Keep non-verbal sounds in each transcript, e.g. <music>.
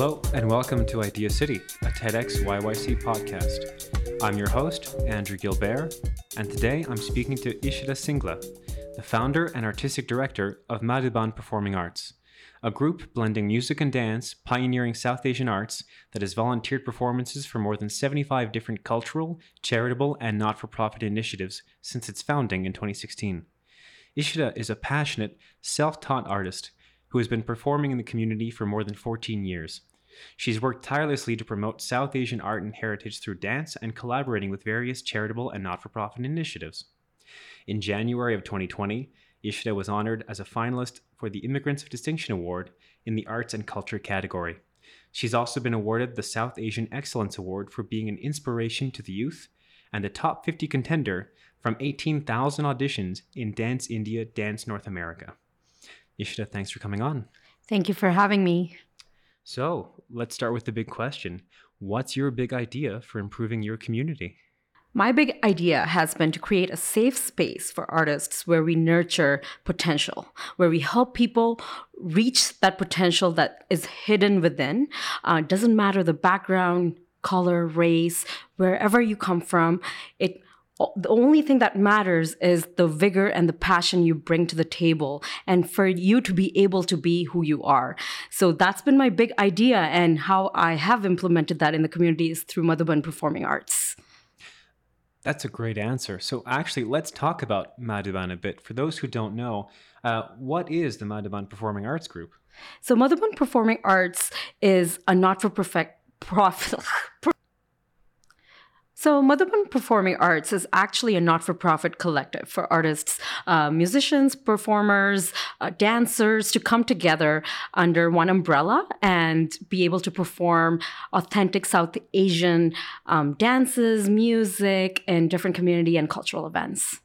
Hello, and welcome to Idea City, a TEDx YYC podcast. I'm your host, Andrew Gilbert, and today I'm speaking to Ishita Singla, the founder and artistic director of Madhuban Performing Arts, a group blending music and dance, pioneering South Asian arts that has volunteered performances for more than 75 different cultural, charitable, and not for profit initiatives since its founding in 2016. Ishita is a passionate, self taught artist who has been performing in the community for more than 14 years. She's worked tirelessly to promote South Asian art and heritage through dance and collaborating with various charitable and not for profit initiatives. In January of 2020, Ishita was honored as a finalist for the Immigrants of Distinction Award in the Arts and Culture category. She's also been awarded the South Asian Excellence Award for being an inspiration to the youth and a top 50 contender from 18,000 auditions in Dance India, Dance North America. Ishita, thanks for coming on. Thank you for having me. So let's start with the big question What's your big idea for improving your community? My big idea has been to create a safe space for artists where we nurture potential, where we help people reach that potential that is hidden within. Uh, doesn't matter the background, color, race, wherever you come from. It the only thing that matters is the vigor and the passion you bring to the table and for you to be able to be who you are. So that's been my big idea and how I have implemented that in the community is through Madhuban Performing Arts. That's a great answer. So, actually, let's talk about Madhuban a bit. For those who don't know, uh, what is the Madhuban Performing Arts Group? So, Madhuban Performing Arts is a not for <laughs> profit. So, Madhuban Performing Arts is actually a not for profit collective for artists, uh, musicians, performers, uh, dancers to come together under one umbrella and be able to perform authentic South Asian um, dances, music, and different community and cultural events.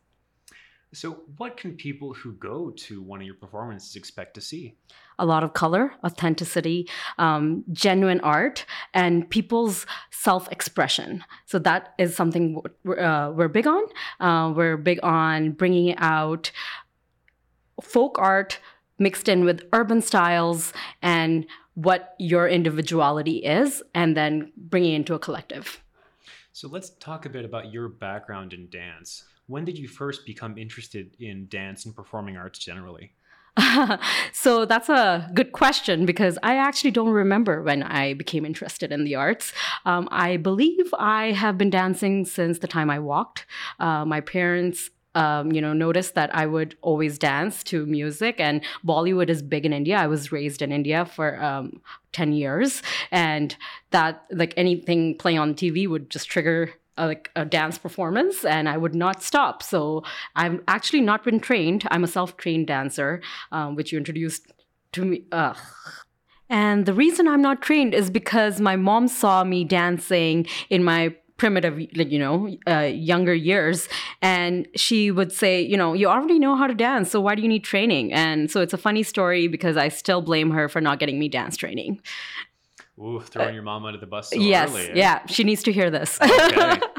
So, what can people who go to one of your performances expect to see? A lot of color, authenticity, um, genuine art, and people's self expression. So, that is something we're, uh, we're big on. Uh, we're big on bringing out folk art mixed in with urban styles and what your individuality is, and then bringing it into a collective. So, let's talk a bit about your background in dance when did you first become interested in dance and performing arts generally? <laughs> so that's a good question because I actually don't remember when I became interested in the arts. Um, I believe I have been dancing since the time I walked. Uh, my parents um, you know, noticed that I would always dance to music, and Bollywood is big in India. I was raised in India for um, 10 years, and that, like anything playing on TV, would just trigger a, like a dance performance and I would not stop. So I've actually not been trained. I'm a self-trained dancer, um, which you introduced to me. Ugh. And the reason I'm not trained is because my mom saw me dancing in my primitive like you know uh, younger years and she would say you know you already know how to dance so why do you need training and so it's a funny story because i still blame her for not getting me dance training Ooh, throwing uh, your mom under the bus so yes, early. Eh? Yeah, she needs to hear this. okay. <laughs>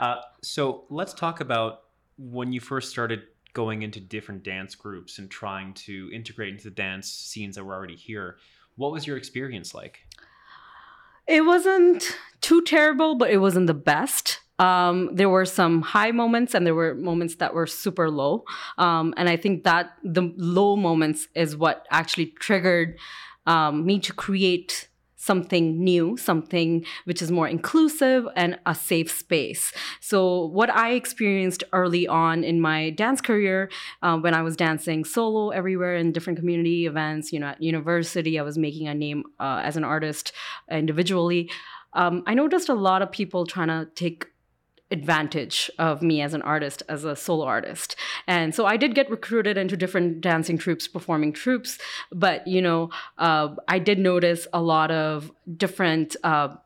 Uh, so let's talk about when you first started going into different dance groups and trying to integrate into the dance scenes that were already here. What was your experience like? It wasn't too terrible, but it wasn't the best. Um, there were some high moments and there were moments that were super low. Um, and I think that the low moments is what actually triggered um, me to create something new, something which is more inclusive and a safe space. So, what I experienced early on in my dance career, uh, when I was dancing solo everywhere in different community events, you know, at university, I was making a name uh, as an artist individually. Um, I noticed a lot of people trying to take advantage of me as an artist, as a solo artist. And so I did get recruited into different dancing troupes, performing troupes, but you know, uh, I did notice a lot of different uh,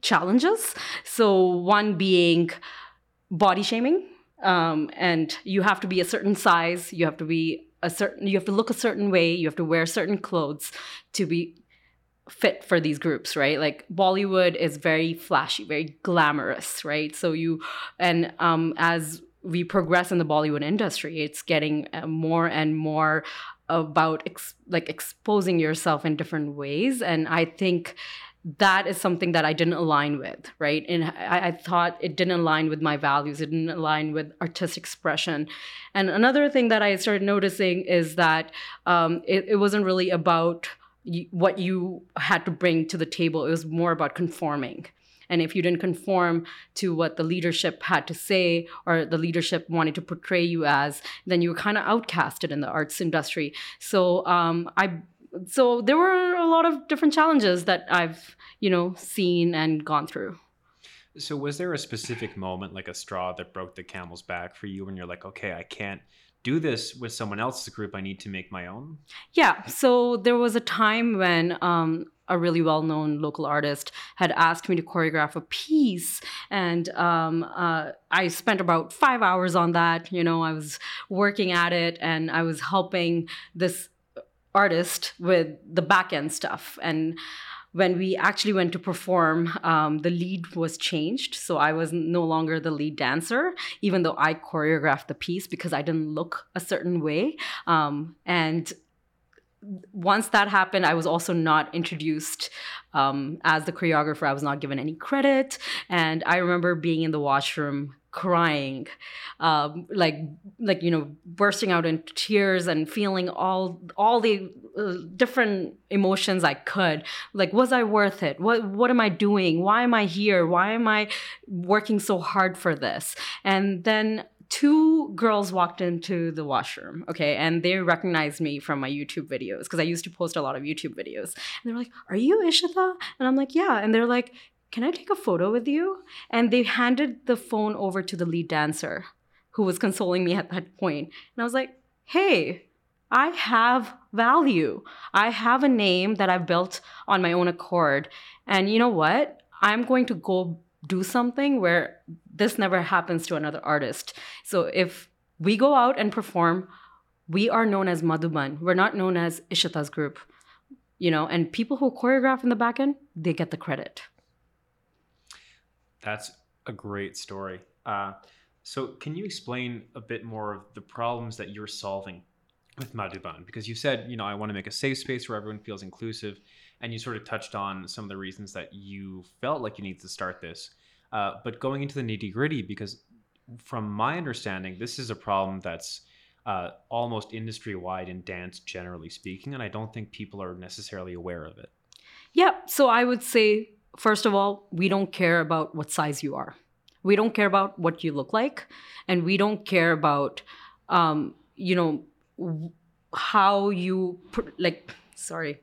challenges. So one being body shaming. Um, and you have to be a certain size, you have to be a certain you have to look a certain way you have to wear certain clothes to be fit for these groups, right? Like Bollywood is very flashy, very glamorous, right? So you, and um, as we progress in the Bollywood industry, it's getting uh, more and more about ex- like exposing yourself in different ways and i think that is something that I didn't align with, right? And I, I, thought it didn't align with my values. It didn't align with artistic expression. And another thing that I started noticing is that um, it, it wasn't really about what you had to bring to the table. It was more about conforming. And if you didn't conform to what the leadership had to say or the leadership wanted to portray you as, then you were kind of outcasted in the arts industry. So um, I so there were a lot of different challenges that I've, you know, seen and gone through. So was there a specific moment like a straw that broke the camel's back for you when you're like, okay, I can't do this with someone else's group. I need to make my own? Yeah. So there was a time when um, a really well known local artist had asked me to choreograph a piece. And um, uh, I spent about five hours on that. You know, I was working at it and I was helping this artist with the back end stuff. And when we actually went to perform, um, the lead was changed. So I was no longer the lead dancer, even though I choreographed the piece because I didn't look a certain way. Um, and once that happened, I was also not introduced um, as the choreographer. I was not given any credit. And I remember being in the washroom crying um, like like you know bursting out in tears and feeling all all the uh, different emotions i could like was i worth it what what am i doing why am i here why am i working so hard for this and then two girls walked into the washroom, okay, and they recognized me from my YouTube videos because I used to post a lot of YouTube videos. And they're like, Are you Ishita? And I'm like, Yeah. And they're like, can I take a photo with you? And they handed the phone over to the lead dancer who was consoling me at that point. And I was like, hey, I have value. I have a name that I've built on my own accord. And you know what? I'm going to go do something where this never happens to another artist. So if we go out and perform, we are known as Madhuban. We're not known as Ishita's group. You know, and people who choreograph in the back end, they get the credit. That's a great story. Uh, so, can you explain a bit more of the problems that you're solving with Madhuban? Because you said, you know, I want to make a safe space where everyone feels inclusive, and you sort of touched on some of the reasons that you felt like you need to start this. Uh, but going into the nitty gritty, because from my understanding, this is a problem that's uh, almost industry wide in dance, generally speaking, and I don't think people are necessarily aware of it. Yeah, so I would say first of all, we don't care about what size you are. We don't care about what you look like, and we don't care about, um, you know, how you like. Sorry.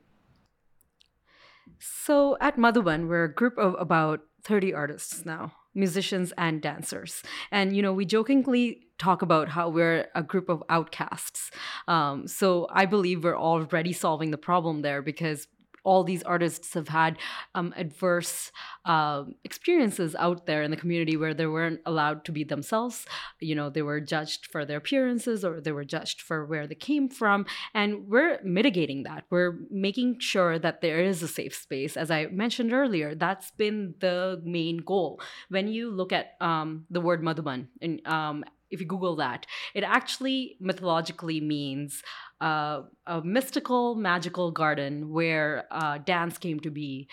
So at Madhuban, we're a group of about 30 artists now, musicians and dancers. And, you know, we jokingly talk about how we're a group of outcasts. Um, so I believe we're already solving the problem there because all these artists have had um, adverse uh, experiences out there in the community where they weren't allowed to be themselves. You know, they were judged for their appearances or they were judged for where they came from. And we're mitigating that. We're making sure that there is a safe space. As I mentioned earlier, that's been the main goal. When you look at um, the word Madhuban, and um, if you Google that, it actually mythologically means uh, a mystical, magical garden where uh, dance came to be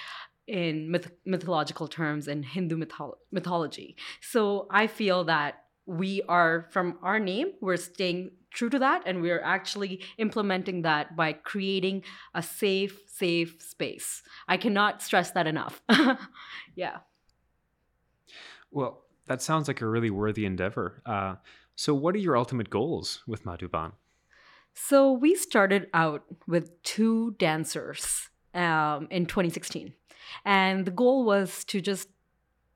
in myth- mythological terms in Hindu mytholo- mythology. So I feel that we are, from our name, we're staying true to that and we're actually implementing that by creating a safe, safe space. I cannot stress that enough. <laughs> yeah. Well, that sounds like a really worthy endeavor. Uh, so, what are your ultimate goals with Madhuban? So, we started out with two dancers um, in 2016. And the goal was to just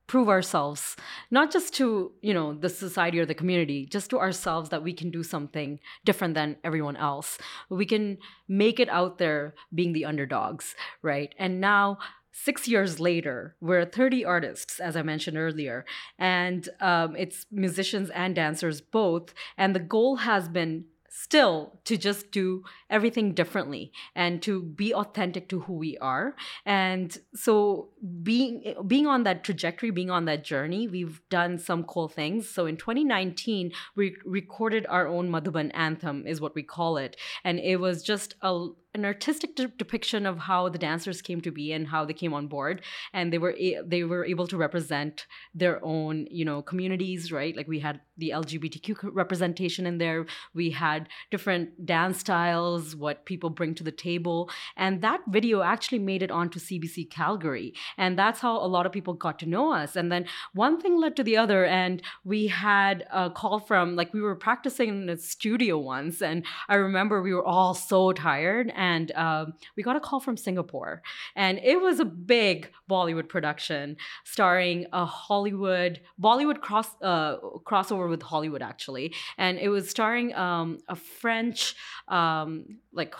prove ourselves not just to you know the society or the community just to ourselves that we can do something different than everyone else we can make it out there being the underdogs right and now six years later, we're 30 artists, as I mentioned earlier, and um, it's musicians and dancers both. And the goal has been still to just do everything differently and to be authentic to who we are. And so being being on that trajectory being on that journey we've done some cool things. So in 2019 we recorded our own madhuban anthem is what we call it. And it was just a an artistic de- depiction of how the dancers came to be and how they came on board. And they were a- they were able to represent their own you know communities right? Like we had the lgbtq representation in there. We had different dance styles what people bring to the table. And that video actually made it onto cbc calgary. And that's how a lot of people got to know us. And then one thing led to the other. And we had a call from like we were practicing in a studio once. And i remember we were all so tired and um, we got a call from Singapore, and it was a big Bollywood production starring a Hollywood Bollywood cross uh, crossover with Hollywood actually, and it was starring um, a French um, like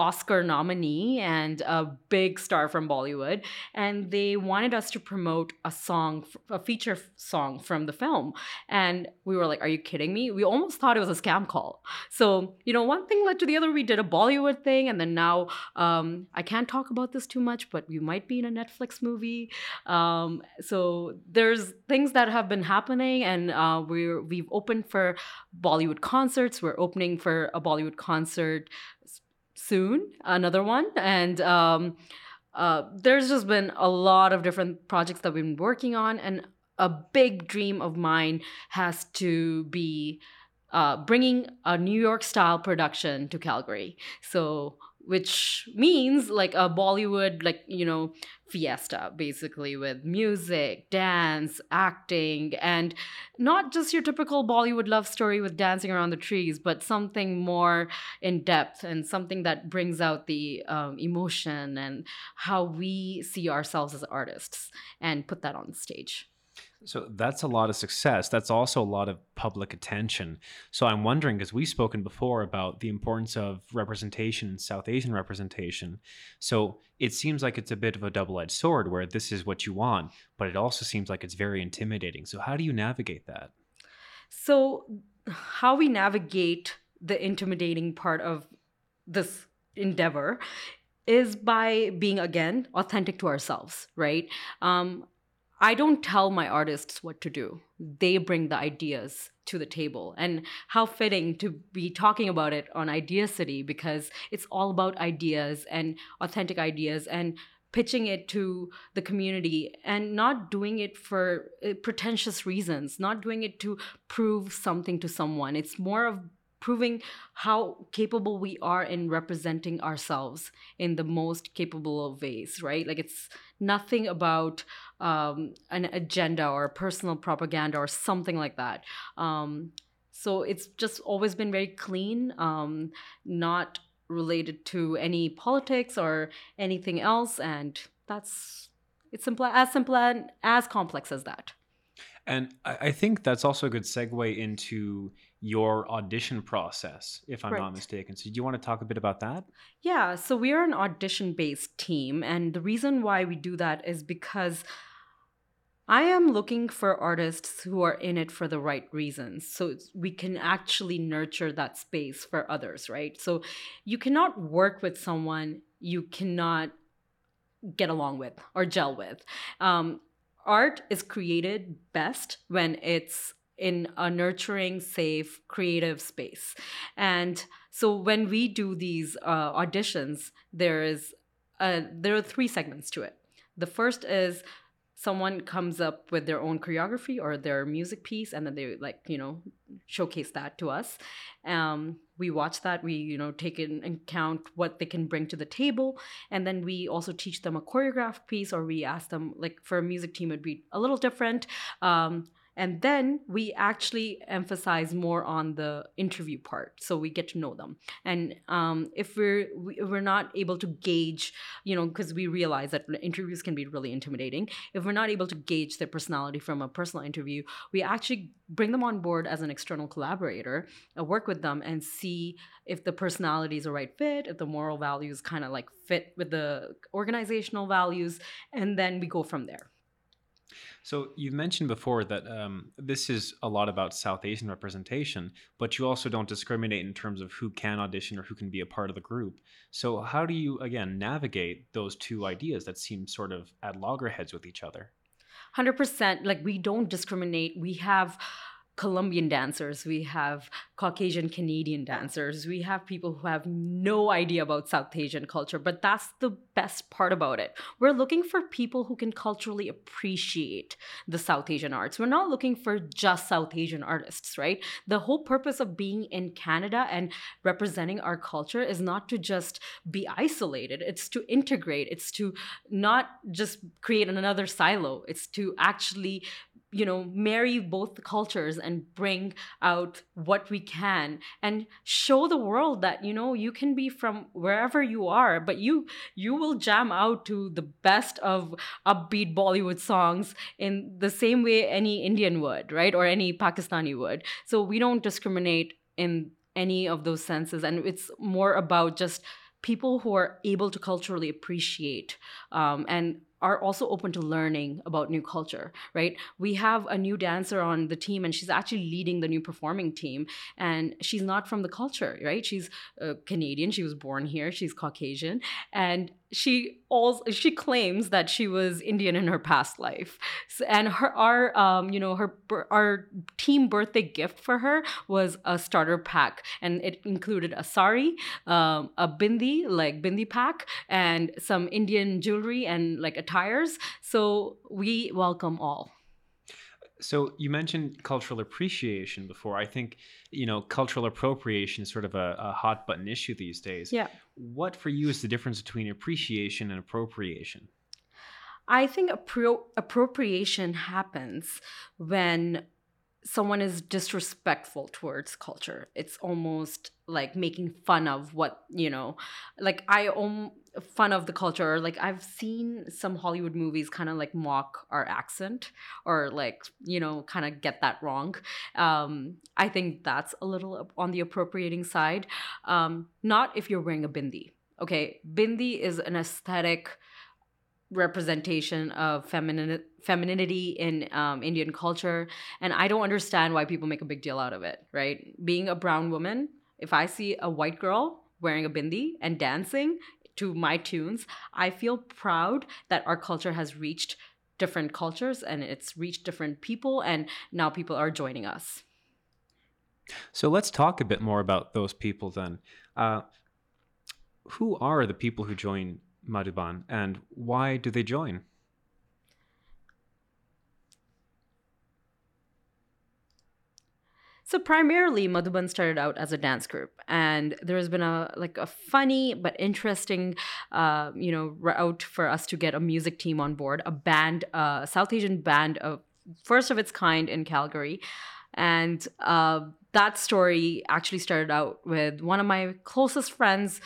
Oscar nominee and a big star from Bollywood, and they wanted us to promote a song, a feature song from the film. And we were like, "Are you kidding me?" We almost thought it was a scam call. So you know, one thing led to the other. We did a Bollywood thing, and then now um, I can't talk about this too much, but we might be in a Netflix movie. Um, so there's things that have been happening, and uh, we're we've opened for Bollywood concerts. We're opening for a Bollywood concert soon, another one. And um, uh, there's just been a lot of different projects that we've been working on. And a big dream of mine has to be uh, bringing a New York style production to Calgary. So which means like a Bollywood, like, you know, fiesta, basically, with music, dance, acting, and not just your typical Bollywood love story with dancing around the trees, but something more in depth and something that brings out the um, emotion and how we see ourselves as artists and put that on stage. So that's a lot of success. That's also a lot of public attention. So I'm wondering, because we've spoken before about the importance of representation, South Asian representation. So it seems like it's a bit of a double edged sword where this is what you want, but it also seems like it's very intimidating. So, how do you navigate that? So, how we navigate the intimidating part of this endeavor is by being again authentic to ourselves right um, I don't tell my artists what to do. They bring the ideas to the table. And how fitting to be talking about it on Idea City because it's all about ideas and authentic ideas and pitching it to the community and not doing it for uh, pretentious reasons, not doing it to prove something to someone. It's more of proving how capable we are in representing ourselves in the most capable of ways, right? Like it's nothing about um, an agenda or personal propaganda or something like that. Um, so it's just always been very clean, um, not related to any politics or anything else, and that's it's simple as simple and as complex as that. And I think that's also a good segue into your audition process, if I'm right. not mistaken. So, do you want to talk a bit about that? Yeah. So, we are an audition based team. And the reason why we do that is because I am looking for artists who are in it for the right reasons. So, we can actually nurture that space for others, right? So, you cannot work with someone you cannot get along with or gel with. Um, art is created best when it's in a nurturing, safe, creative space. And so when we do these uh, auditions, there is a, there are three segments to it. The first is someone comes up with their own choreography or their music piece and then they like you know showcase that to us. Um, we watch that we you know take in account what they can bring to the table and then we also teach them a choreographed piece or we ask them like for a music team it'd be a little different. Um, and then we actually emphasize more on the interview part so we get to know them. And um, if we're we, we're not able to gauge you know because we realize that interviews can be really intimidating if we're not able to gauge their personality from a personal interview we actually bring them on board as an external collaborator uh, work with them and see if the personality is a right fit if the moral values kind of like fit with the organizational values and then we go from there So you've mentioned before that um, this is a lot about South Asian representation, but you also don't discriminate in terms of who can audition or who can be a part of the group. So how do you again navigate those two ideas that seem sort of at loggerheads with each other? 100% like we don't discriminate we have Colombian dancers, we have Caucasian Canadian dancers, we have people who have no idea about South Asian culture, but that's the best part about it. We're looking for people who can culturally appreciate the South Asian arts. We're not looking for just South Asian artists, right? The whole purpose of being in Canada and representing our culture is not to just be isolated, it's to integrate, it's to not just create another silo, it's to actually you know marry both cultures and bring out what we can and show the world that you know you can be from wherever you are but you you will jam out to the best of upbeat bollywood songs in the same way any indian would right or any pakistani would. So we don't discriminate in any of those senses and it's more about just people who are able to culturally appreciate um, and are also open to learning about new culture, right? We have a new dancer on the team and she's actually leading the new performing team and she's not from the culture, right? She's uh, Canadian, she was born here, she's Caucasian and she also she claims that she was Indian in her past life, so, and her our um you know her our team birthday gift for her was a starter pack, and it included a sari, um, a bindi like bindi pack, and some Indian jewelry and like attires. So we welcome all. So you mentioned cultural appreciation before. I think you know cultural appropriation is sort of a, a, hot button issue these days. Yeah. What for you is the difference between appreciation and appropriation? I think appro- appropriation happens when someone is disrespectful towards culture. It's almost like making fun of what you know. Like I om- fun of the culture. or Like I've seen some Hollywood movies kind of like mock our accent or like, you know, kind of get that wrong. Um, I think that's a little on the appropriating side. Um, not if you're wearing a bindi. Okay, bindi is an aesthetic representation of feminine femininity in um, Indian culture, and I don't understand why people make a big deal out of it. Right, being a brown woman, if I see a white girl wearing a bindi and dancing, to my tunes, I feel proud that our culture has reached different cultures and it's reached different people, and now people are joining us. So let's talk a bit more about those people then. Uh, who are the people who join Madhuban and why do they join? So primarily, Madhuban started out as a dance group, and there has been a like a funny but interesting, uh, you know, route for us to get a music team on board, a band, a uh, South Asian band of first of its kind in Calgary, and uh, that story actually started out with one of my closest friends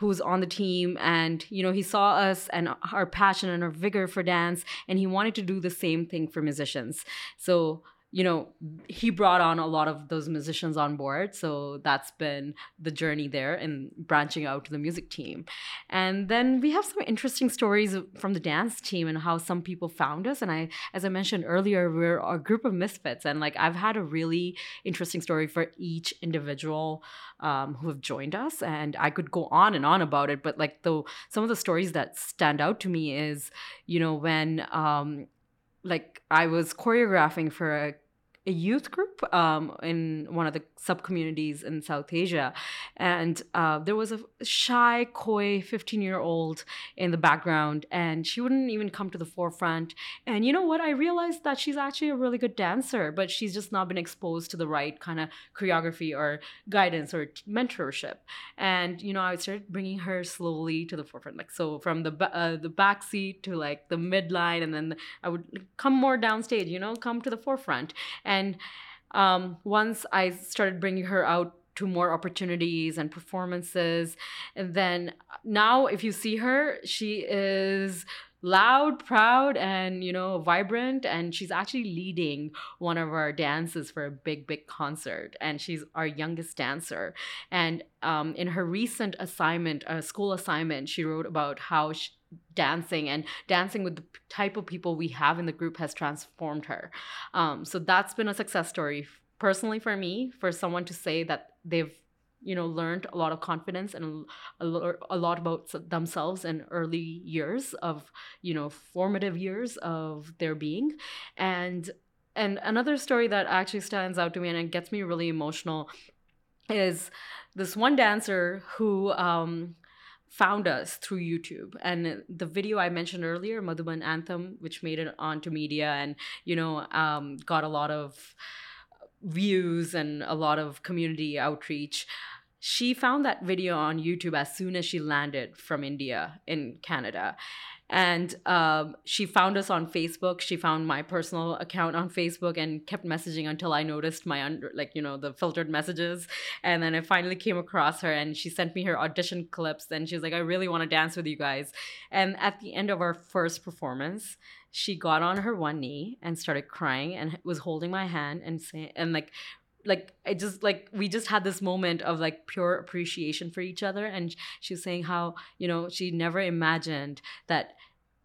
who's on the team and you know he saw us and our passion and our vigor for dance and he wanted to do the same thing for musicians. So you know, he brought on a lot of those musicians on board. So that's been the journey there and branching out to the music team. And then we have some interesting stories from the dance team and how some people found us. And I, as I mentioned earlier, we're a group of misfits. And like I've had a really interesting story for each individual um, who have joined us. And I could go on and on about it. But like the some of the stories that stand out to me is, you know, when um, like I was choreographing for a a youth group um, in one of the sub communities in South Asia. And uh, there was a shy, coy 15 year old in the background, and she wouldn't even come to the forefront. And you know what? I realized that she's actually a really good dancer, but she's just not been exposed to the right kind of choreography or guidance or mentorship. And, you know, I started bringing her slowly to the forefront. Like, so from the, uh, the back seat to like the midline, and then I would come more downstage, you know, come to the forefront. And um, once I started bringing her out to more opportunities and performances, and then now if you see her, she is loud, proud, and you know, vibrant. And she's actually leading one of our dances for a big, big concert. And she's our youngest dancer. And um, in her recent assignment, a school assignment, she wrote about how she, dancing and dancing with the type of people we have in the group has transformed her. Um, so that's been a success story personally for me for someone to say that they've you know learned a lot of confidence and a, a lot about themselves in early years of you know formative years of their being. And and another story that actually stands out to me and it gets me really emotional is this one dancer who um, found us through YouTube. And the video I mentioned earlier, Madhuban Anthem, which made it onto media and, you know, um, got a lot of views and a lot of community outreach. She found that video on YouTube as soon as she landed from India in Canada and um, she found us on facebook. She found my personal account on facebook and kept messaging until i noticed my under like you know the filtered messages. And then i finally came across her and she sent me her audition clips and she was like i really want to dance with you guys. And at the end of our first performance she got on her one knee and started crying and was holding my hand and saying and like like I just like we just had this moment of like pure appreciation for each other. And she was saying how you know she never imagined that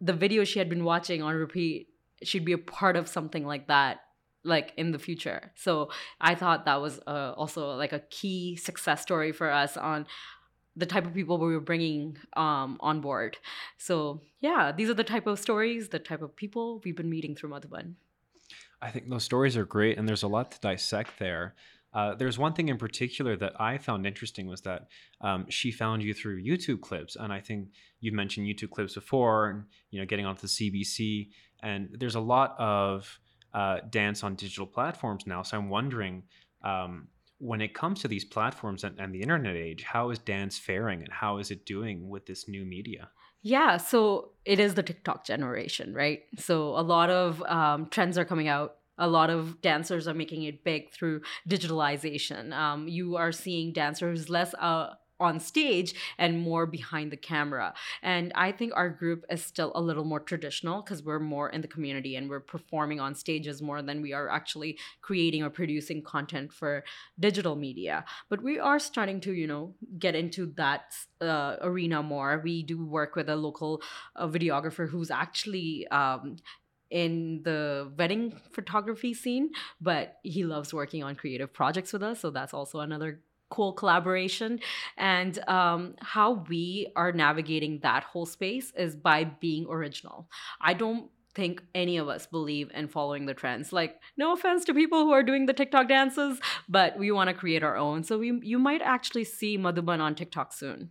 the video she had been watching on repeat she'd be a part of something like that like in the future. So i thought that was uh, also like a key success story for us on the type of people we were bringing um, on board. So yeah these are the type of stories the type of people we've been meeting through madhuban I think those stories are great, and there's a lot to dissect there. Uh, there's one thing in particular that I found interesting was that um, she found you through YouTube clips, and I think you've mentioned YouTube clips before, and you know, getting onto the CBC, and there's a lot of uh, dance on digital platforms now. So I'm wondering, um, when it comes to these platforms and, and the internet age, how is dance faring, and how is it doing with this new media? Yeah, so it is the TikTok generation, right? So a lot of um, trends are coming out. A lot of dancers are making it big through digitalization. Um, you are seeing dancers less uh, on stage and more behind the camera. And I think our group is still a little more traditional because we're more in the community and we're performing on stages more than we are actually creating or producing content for digital media. But we are starting to, you know, get into that uh, arena more. We do work with a local uh, videographer who's actually um, in the wedding photography scene, but he loves working on creative projects with us. So that's also another cool collaboration. And um, how we are navigating that whole space is by being original. I don't think any of us believe in following the trends. Like no offense to people who are doing the tiktok dances but we want to create our own. So we, you might actually see madhuban on tiktok soon.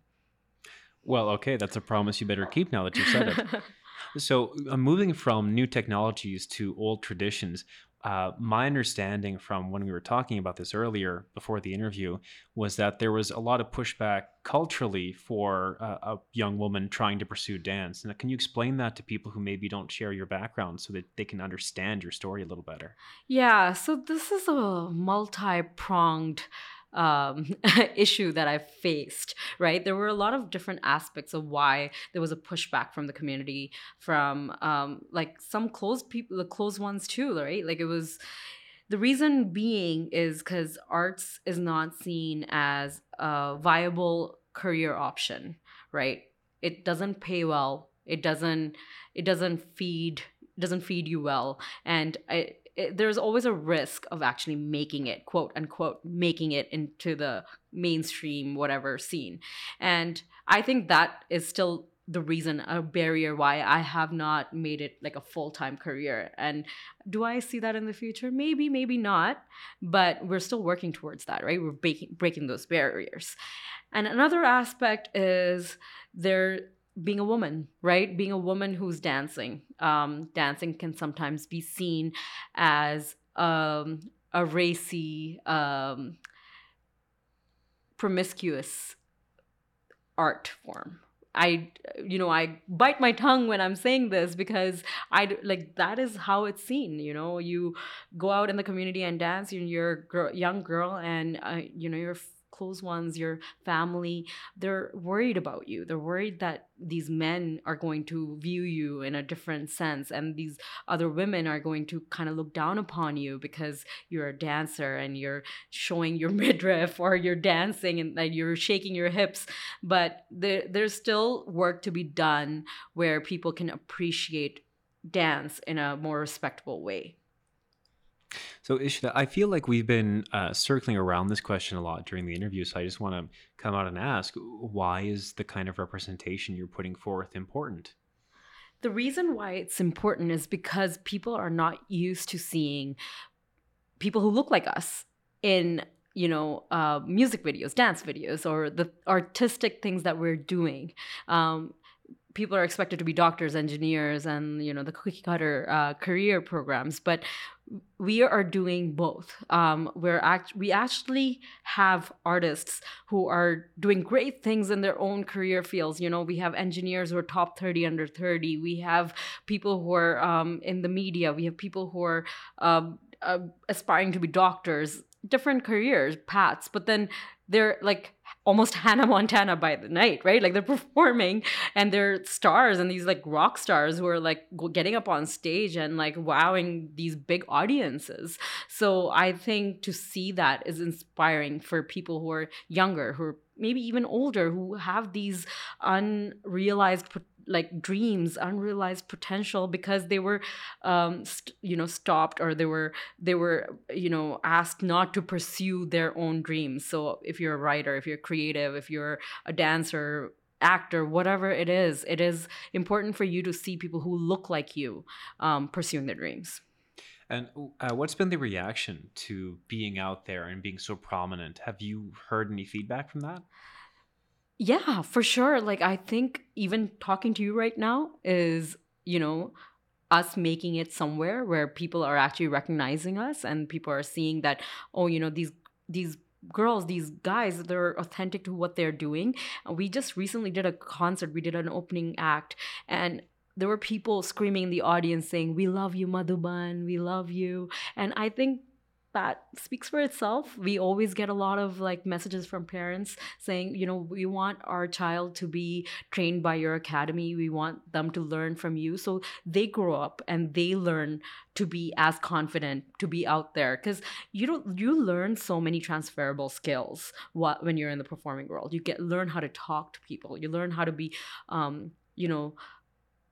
Well okay that's a promise you better keep now that you said it. <laughs> So, uh, moving from new technologies to old traditions, uh, my understanding from when we were talking about this earlier before the interview was that there was a lot of pushback culturally for uh, a young woman trying to pursue dance. And can you explain that to people who maybe don't share your background so that they can understand your story a little better? Yeah, so this is a multi pronged um, <laughs> issue that I faced, right? There were a lot of different aspects of why there was a pushback from the community, from um, like some closed people, the closed ones too, right? Like it was, the reason being is because arts is not seen as a viable career option, right? It doesn't pay well. It doesn't. It doesn't feed. Doesn't feed you well, and I, it, there's always a risk of actually making it quote unquote making it into the mainstream whatever scene. And i think that is still the reason a barrier why i have not made it like a full-time career. And do i see that in the future? Maybe maybe not. But we're still working towards that right? We're breaking breaking those barriers. And another aspect is there being a woman, right? Being a woman who's dancing. Um, dancing can sometimes be seen as um, a racy, um, promiscuous art form. I, you know, I bite my tongue when I'm saying this because I like that is how it's seen. You know, you go out in the community and dance. And you're a young girl, and uh, you know you're close ones, your family, they're worried about you. They're worried that these men are going to view you in a different sense and these other women are going to kind of look down upon you because you're a dancer and you're showing your <laughs> midriff or you're dancing and like, you're shaking your hips but there, there's still work to be done where people can appreciate dance in a more respectable way so, Ishita, I feel like we've been uh, circling around this question a lot during the interview. So, I just want to come out and ask why is the kind of representation you're putting forth important? The reason why it's important is because people are not used to seeing people who look like us in you know uh, music videos dance videos or the artistic things that we're doing um, people are expected to be doctors engineers and you know the cookie cutter uh, career programs but we are doing both. Um, we're act- we actually have artists who are doing great things in their own career fields. You know, we have engineers who are top 30 under 30. We have people who are um, in the media. We have people who are um, uh, aspiring to be doctors, different careers, paths. But then they're like almost <laughs> Hannah Montana by the night, right? Like they're performing and they're stars and these like rock stars who are like getting up on stage and like wowing these big audiences. So I think to see that is inspiring for people who are younger, who are maybe even older, who have these unrealized potential like dreams unrealized potential because they were um you know stopped or they were they were you know asked not to pursue their own dreams. So if you're a writer if you're creative if you're a dancer actor whatever it is it is important for you to see people who look like you um, pursuing their dreams. And uh, what's been the reaction to being out there and being so prominent? Have you heard any feedback from that yeah, for sure. Like I think even talking to you right now is, you know, us making it somewhere where people are actually recognizing us and people are seeing that oh, you know, these these girls, these guys, they're authentic to what they're doing. We just recently did a concert, we did an opening act and there were people screaming in the audience saying, "We love you, Madhuban. We love you." And I think that speaks for itself. We always get a lot of like messages from parents saying, you know, we want our child to be trained by your academy. We want them to learn from you. So they grow up and they learn to be as confident, to be out there cuz you don't you learn so many transferable skills when you're in the performing world. You get learn how to talk to people. You learn how to be um, you know,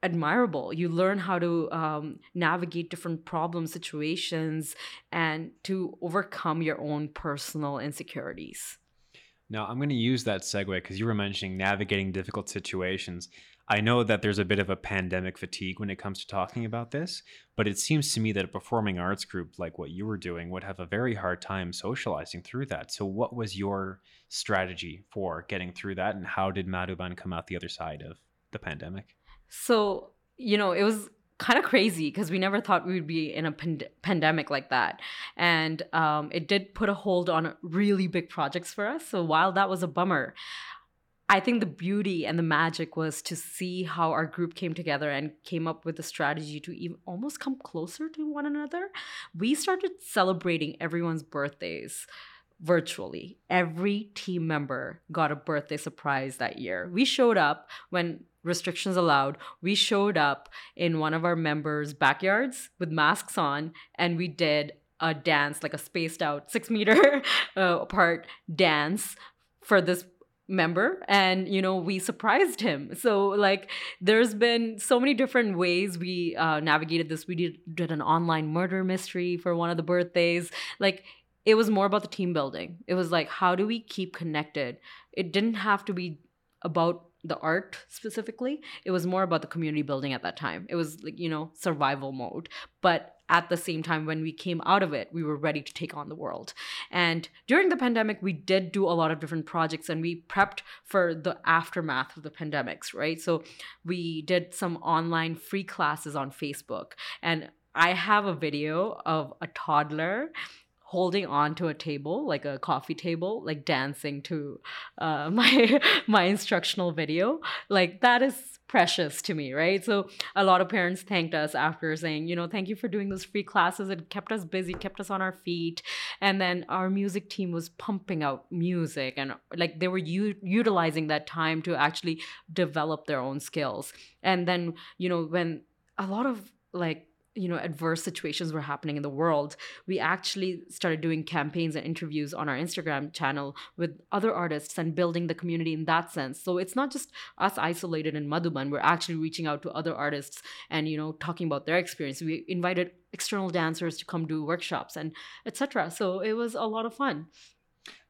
admirable. You learn how to um, navigate different problem situations and to overcome your own personal insecurities. Now, I'm going to use that segue because you were mentioning navigating difficult situations. I know that there's a bit of a pandemic fatigue when it comes to talking about this, but it seems to me that a performing arts group like what you were doing would have a very hard time socializing through that. So, what was your strategy for getting through that, and how did Madhuban come out the other side of the pandemic? So, you know, it was kind of crazy because we never thought we would be in a pand- pandemic like that. And um, it did put a hold on really big projects for us. So, while that was a bummer, I think the beauty and the magic was to see how our group came together and came up with a strategy to even almost come closer to one another. We started celebrating everyone's birthdays virtually. Every team member got a birthday surprise that year. We showed up when restrictions allowed, we showed up in one of our members' backyards with masks on and we did a dance, like a spaced out <laughs> six meter uh, apart dance for this member and you know we surprised him so like there's been so many different ways we uh, navigated this we did, did an online murder mystery for one of the birthdays like it was more about the team building. It was like how do we keep connected? It didn't have to be about the art specifically. It was more about the community building at that time. It was like you know survival mode. But at the same time when we came out of it we were ready to take on the world. And during the pandemic we did do a lot of different projects and we prepped for the aftermath of the pandemics right? So we did some online free classes on facebook. And I have a video of a toddler holding on to a table like a coffee table like dancing to uh, <laughs> my my instructional video. Like that is precious to me right? So a lot of parents thanked us after saying you know thank you for doing those free classes. It kept us busy kept us on our feet. And then our music team was pumping out music and like they were u- utilizing that time to actually develop their own skills. And then you know when a lot of like you know adverse situations were happening in the world. We actually started doing campaigns and interviews on our instagram channel with other artists and building the community in that sense. So it's not just us isolated in madhuban. We're actually reaching out to other artists and you know talking about their experience. We invited external dancers to come do workshops and etc so it was a lot of fun.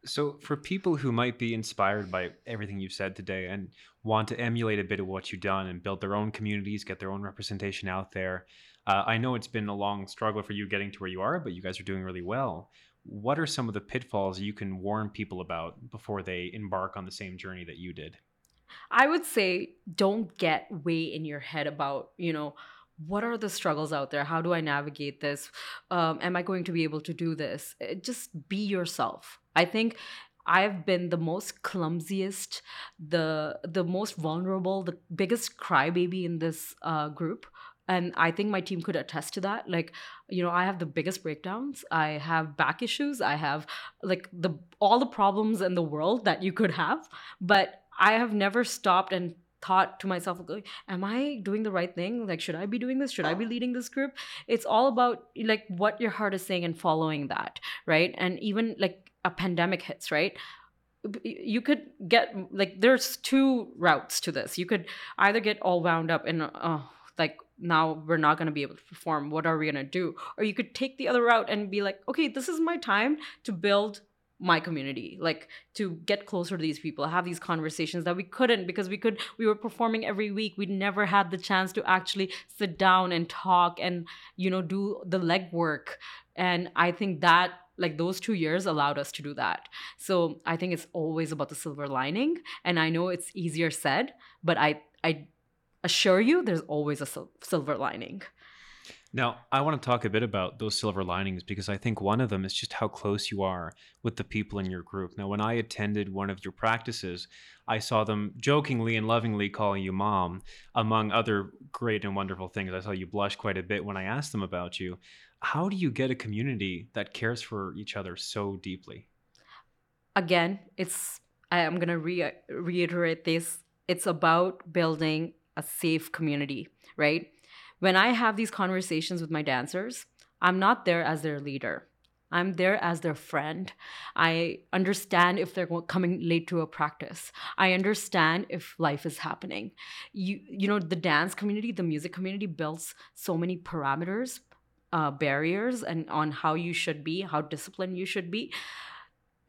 So, for people who might be inspired by everything you've said today and want to emulate a bit of what you've done and build their own communities, get their own representation out there, uh, I know it's been a long struggle for you getting to where you are, but you guys are doing really well. What are some of the pitfalls you can warn people about before they embark on the same journey that you did? I would say don't get way in your head about, you know, what are the struggles out there? How do I navigate this? Um, am I going to be able to do this? Uh, just be yourself. I think I've been the most clumsiest, the the most vulnerable, the biggest crybaby in this uh, group and i think my team could attest to that. Like you know i have the biggest breakdowns. I have back issues. I have like the all the problems in the world that you could have. But i have never stopped and thought to myself am i doing the right thing? Like should i be doing this? Should i be leading this group? It's all about like what your heart is saying and following that right? And even like a pandemic hits right? You could get like there's two routes to this. You could either get all wound up in oh like now we're not going to be able to perform what are we going to do? Or you could take the other route and be like okay this is my time to build my community like to get closer to these people have these conversations that we couldn't because we could we were performing every week. We never had the chance to actually sit down and talk and you know do the legwork. And i think that like those two years allowed us to do that. So i think it's always about the silver lining. And i know it's easier said but i i assure you there's always a sil- silver lining. Now, I want to talk a bit about those silver linings because I think one of them is just how close you are with the people in your group. Now, when I attended one of your practices, I saw them jokingly and lovingly calling you mom, among other great and wonderful things. I saw you blush quite a bit when I asked them about you. How do you get a community that cares for each other so deeply? Again, it's I am going to re- reiterate this. It's about building a safe community, right? When I have these conversations with my dancers, I'm not there as their leader. I'm there as their friend. I understand if they're coming late to a practice. I understand if life is happening. You you know the dance community, the music community builds so many parameters, uh, barriers, and on how you should be, how disciplined you should be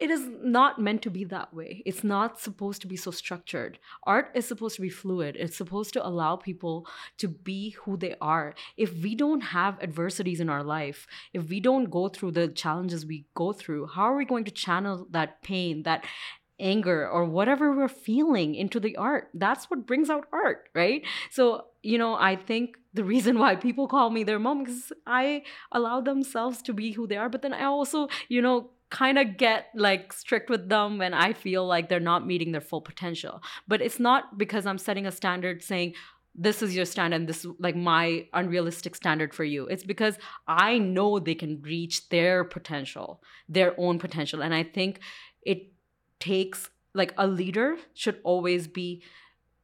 it is not meant to be that way. It's not supposed to be so structured. Art is supposed to be fluid. It's supposed to allow people to be who they are. If we don't have adversities in our life, if we don't go through the challenges we go through, how are we going to channel that pain, that anger, or whatever we're feeling into the art? That's what brings out art, right? So, you know, I think the reason why people call me their mom because I allow themselves to be who they are, but then I also, you know, kind of get like strict with them when I feel like they're not meeting their full potential. But it's not because I'm setting a standard saying, this is your standard and this is like my unrealistic standard for you. It's because I know they can reach their potential, their own potential. And I think it takes like a leader should always be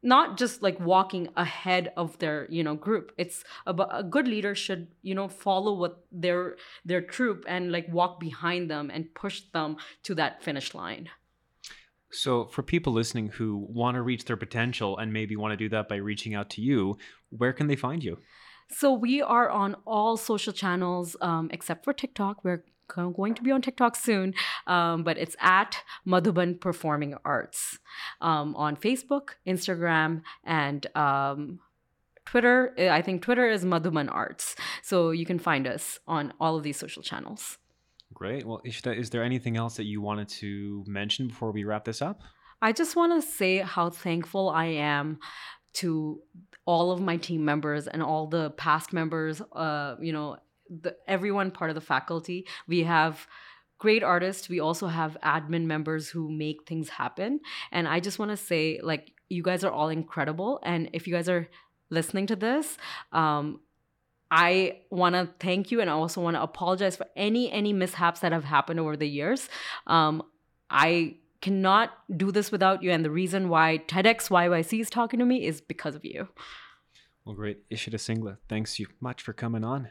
not just like walking ahead of their you know group. It's about a good leader should you know follow what their their troop and like walk behind them and push them to that finish line. So for people listening who want to reach their potential and maybe want to do that by reaching out to you where can they find you? So we are on all social channels um, except for tiktok we're going to be on TikTok soon, um, but it's at Madhuban Performing Arts um, on Facebook, Instagram, and um, Twitter. I think Twitter is Madhuban Arts. So you can find us on all of these social channels. Great. Well, Ishita, is there anything else that you wanted to mention before we wrap this up? I just want to say how thankful I am to all of my team members and all the past members, uh, you know, the, everyone part of the faculty. We have great artists. We also have admin members who make things happen. And I just want to say, like, you guys are all incredible. And if you guys are listening to this, um, I want to thank you and I also want to apologize for any any mishaps that have happened over the years. Um, I cannot do this without you and the reason why TEDx YYC is talking to me is because of you. Well, great. Ishita Singla, thanks you much for coming on.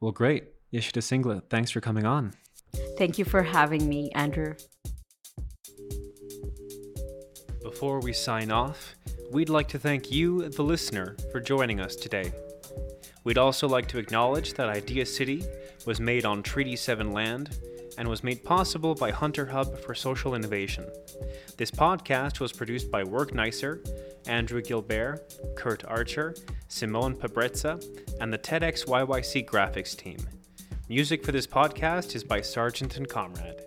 Well, great. Ishita Singla, thanks for coming on. Thank you for having me, Andrew. Before we sign off, we'd like to thank you, the listener, for joining us today. We'd also like to acknowledge that Idea City was made on Treaty 7 land and was made possible by Hunter Hub for Social Innovation. This podcast was produced by Work Nicer, Andrew Gilbert, Kurt Archer, Simone Pabrezza, and the TEDx YYC graphics team. Music for this podcast is by Sargent and Comrade.